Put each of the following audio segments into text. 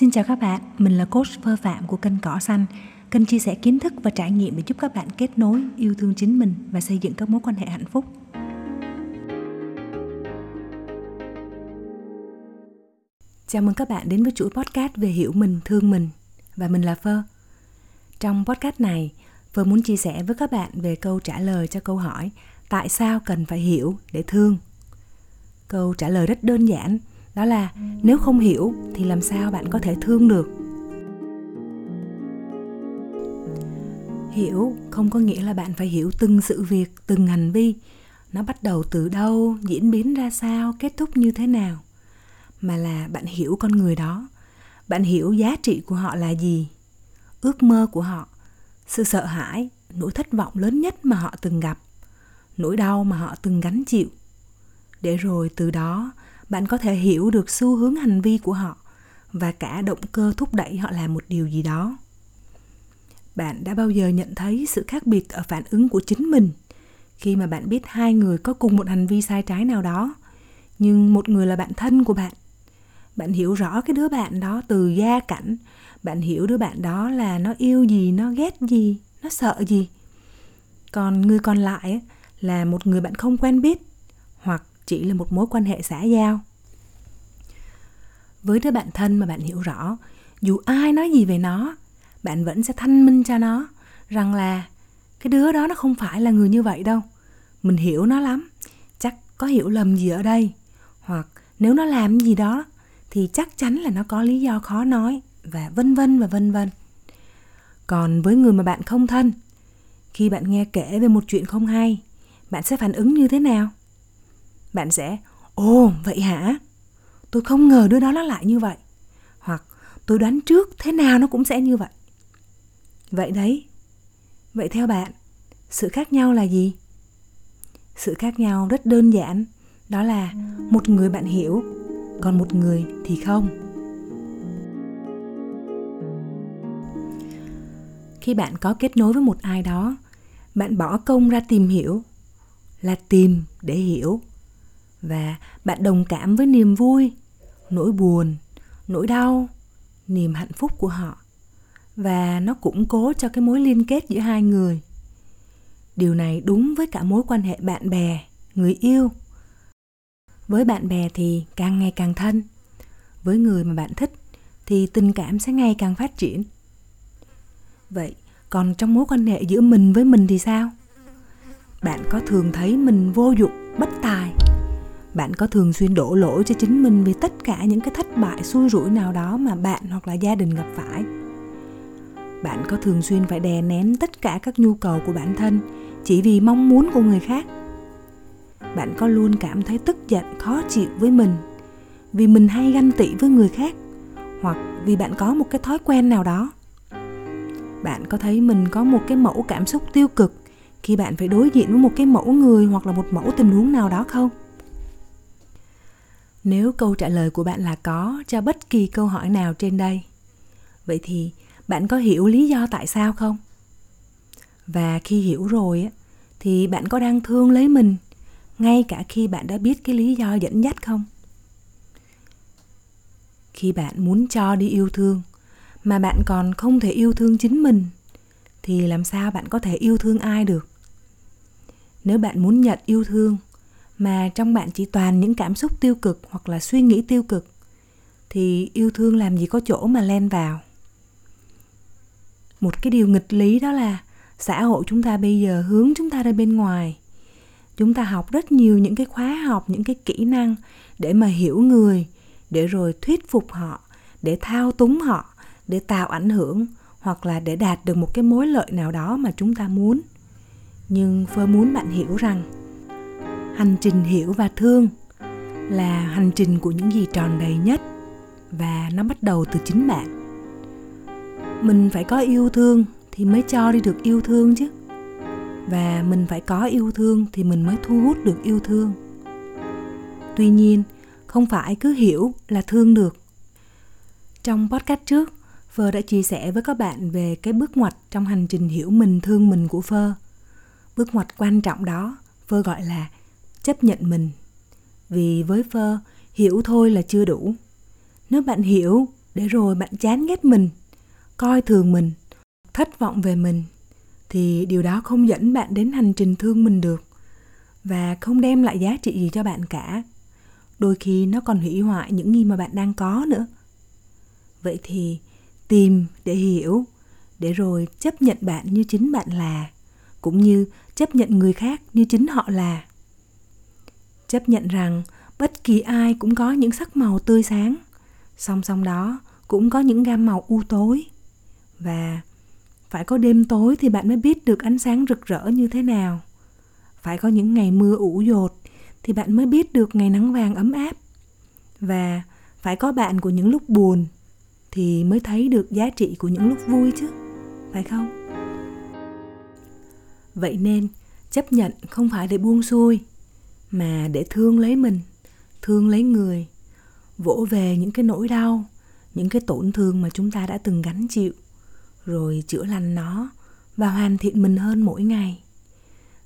Xin chào các bạn, mình là coach Phơ Phạm của kênh Cỏ Xanh. Kênh chia sẻ kiến thức và trải nghiệm để giúp các bạn kết nối, yêu thương chính mình và xây dựng các mối quan hệ hạnh phúc. Chào mừng các bạn đến với chuỗi podcast về hiểu mình, thương mình và mình là Phơ. Trong podcast này, Phơ muốn chia sẻ với các bạn về câu trả lời cho câu hỏi tại sao cần phải hiểu để thương. Câu trả lời rất đơn giản, đó là, nếu không hiểu thì làm sao bạn có thể thương được? Hiểu không có nghĩa là bạn phải hiểu từng sự việc, từng hành vi. Nó bắt đầu từ đâu, diễn biến ra sao, kết thúc như thế nào? Mà là bạn hiểu con người đó. Bạn hiểu giá trị của họ là gì, ước mơ của họ, sự sợ hãi, nỗi thất vọng lớn nhất mà họ từng gặp, nỗi đau mà họ từng gánh chịu. Để rồi từ đó bạn có thể hiểu được xu hướng hành vi của họ và cả động cơ thúc đẩy họ làm một điều gì đó. Bạn đã bao giờ nhận thấy sự khác biệt ở phản ứng của chính mình khi mà bạn biết hai người có cùng một hành vi sai trái nào đó, nhưng một người là bạn thân của bạn? Bạn hiểu rõ cái đứa bạn đó từ gia cảnh, bạn hiểu đứa bạn đó là nó yêu gì, nó ghét gì, nó sợ gì. Còn người còn lại là một người bạn không quen biết hoặc chỉ là một mối quan hệ xã giao. Với đứa bạn thân mà bạn hiểu rõ, dù ai nói gì về nó, bạn vẫn sẽ thanh minh cho nó rằng là cái đứa đó nó không phải là người như vậy đâu. Mình hiểu nó lắm, chắc có hiểu lầm gì ở đây, hoặc nếu nó làm gì đó thì chắc chắn là nó có lý do khó nói và vân vân và vân vân. Còn với người mà bạn không thân, khi bạn nghe kể về một chuyện không hay, bạn sẽ phản ứng như thế nào? Bạn sẽ, ồ, vậy hả? Tôi không ngờ đứa đó nó lại như vậy. Hoặc, tôi đoán trước thế nào nó cũng sẽ như vậy. Vậy đấy. Vậy theo bạn, sự khác nhau là gì? Sự khác nhau rất đơn giản, đó là một người bạn hiểu, còn một người thì không. Khi bạn có kết nối với một ai đó, bạn bỏ công ra tìm hiểu, là tìm để hiểu và bạn đồng cảm với niềm vui, nỗi buồn, nỗi đau, niềm hạnh phúc của họ. Và nó củng cố cho cái mối liên kết giữa hai người. Điều này đúng với cả mối quan hệ bạn bè, người yêu. Với bạn bè thì càng ngày càng thân. Với người mà bạn thích thì tình cảm sẽ ngày càng phát triển. Vậy, còn trong mối quan hệ giữa mình với mình thì sao? Bạn có thường thấy mình vô dụng, bất tài bạn có thường xuyên đổ lỗi cho chính mình vì tất cả những cái thất bại, xui rủi nào đó mà bạn hoặc là gia đình gặp phải? Bạn có thường xuyên phải đè nén tất cả các nhu cầu của bản thân chỉ vì mong muốn của người khác? Bạn có luôn cảm thấy tức giận, khó chịu với mình vì mình hay ganh tị với người khác hoặc vì bạn có một cái thói quen nào đó? Bạn có thấy mình có một cái mẫu cảm xúc tiêu cực khi bạn phải đối diện với một cái mẫu người hoặc là một mẫu tình huống nào đó không? Nếu câu trả lời của bạn là có, cho bất kỳ câu hỏi nào trên đây. Vậy thì bạn có hiểu lý do tại sao không? Và khi hiểu rồi thì bạn có đang thương lấy mình ngay cả khi bạn đã biết cái lý do dẫn dắt không? Khi bạn muốn cho đi yêu thương mà bạn còn không thể yêu thương chính mình, thì làm sao bạn có thể yêu thương ai được? Nếu bạn muốn nhận yêu thương mà trong bạn chỉ toàn những cảm xúc tiêu cực hoặc là suy nghĩ tiêu cực, thì yêu thương làm gì có chỗ mà len vào. Một cái điều nghịch lý đó là xã hội chúng ta bây giờ hướng chúng ta ra bên ngoài. Chúng ta học rất nhiều những cái khóa học, những cái kỹ năng để mà hiểu người, để rồi thuyết phục họ, để thao túng họ, để tạo ảnh hưởng hoặc là để đạt được một cái mối lợi nào đó mà chúng ta muốn. Nhưng phơ muốn bạn hiểu rằng hành trình hiểu và thương là hành trình của những gì tròn đầy nhất và nó bắt đầu từ chính bạn. Mình phải có yêu thương thì mới cho đi được yêu thương chứ. Và mình phải có yêu thương thì mình mới thu hút được yêu thương. Tuy nhiên, không phải cứ hiểu là thương được. Trong podcast trước, phơ đã chia sẻ với các bạn về cái bước ngoặt trong hành trình hiểu mình, thương mình của phơ. Bước ngoặt quan trọng đó, phơ gọi là chấp nhận mình. Vì với phơ, hiểu thôi là chưa đủ. Nếu bạn hiểu, để rồi bạn chán ghét mình, coi thường mình, thất vọng về mình, thì điều đó không dẫn bạn đến hành trình thương mình được và không đem lại giá trị gì cho bạn cả. Đôi khi nó còn hủy hoại những gì mà bạn đang có nữa. Vậy thì tìm để hiểu, để rồi chấp nhận bạn như chính bạn là, cũng như chấp nhận người khác như chính họ là chấp nhận rằng bất kỳ ai cũng có những sắc màu tươi sáng. Song song đó, cũng có những gam màu u tối. Và phải có đêm tối thì bạn mới biết được ánh sáng rực rỡ như thế nào. Phải có những ngày mưa ủ dột thì bạn mới biết được ngày nắng vàng ấm áp. Và phải có bạn của những lúc buồn thì mới thấy được giá trị của những lúc vui chứ, phải không? Vậy nên, chấp nhận không phải để buông xuôi mà để thương lấy mình, thương lấy người, vỗ về những cái nỗi đau, những cái tổn thương mà chúng ta đã từng gánh chịu, rồi chữa lành nó và hoàn thiện mình hơn mỗi ngày.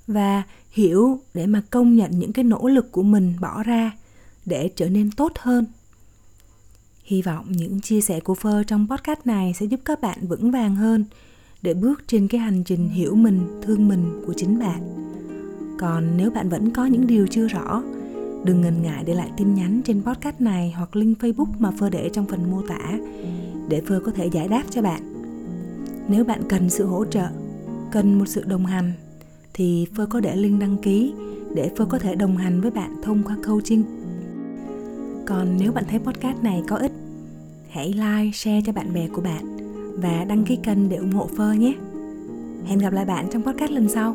Và hiểu để mà công nhận những cái nỗ lực của mình bỏ ra để trở nên tốt hơn. Hy vọng những chia sẻ của phơ trong podcast này sẽ giúp các bạn vững vàng hơn để bước trên cái hành trình hiểu mình, thương mình của chính bạn còn nếu bạn vẫn có những điều chưa rõ, đừng ngần ngại để lại tin nhắn trên podcast này hoặc link facebook mà phơ để trong phần mô tả để phơ có thể giải đáp cho bạn. Nếu bạn cần sự hỗ trợ, cần một sự đồng hành, thì phơ có để link đăng ký để phơ có thể đồng hành với bạn thông qua coaching. Còn nếu bạn thấy podcast này có ích, hãy like, share cho bạn bè của bạn và đăng ký kênh để ủng hộ phơ nhé. Hẹn gặp lại bạn trong podcast lần sau.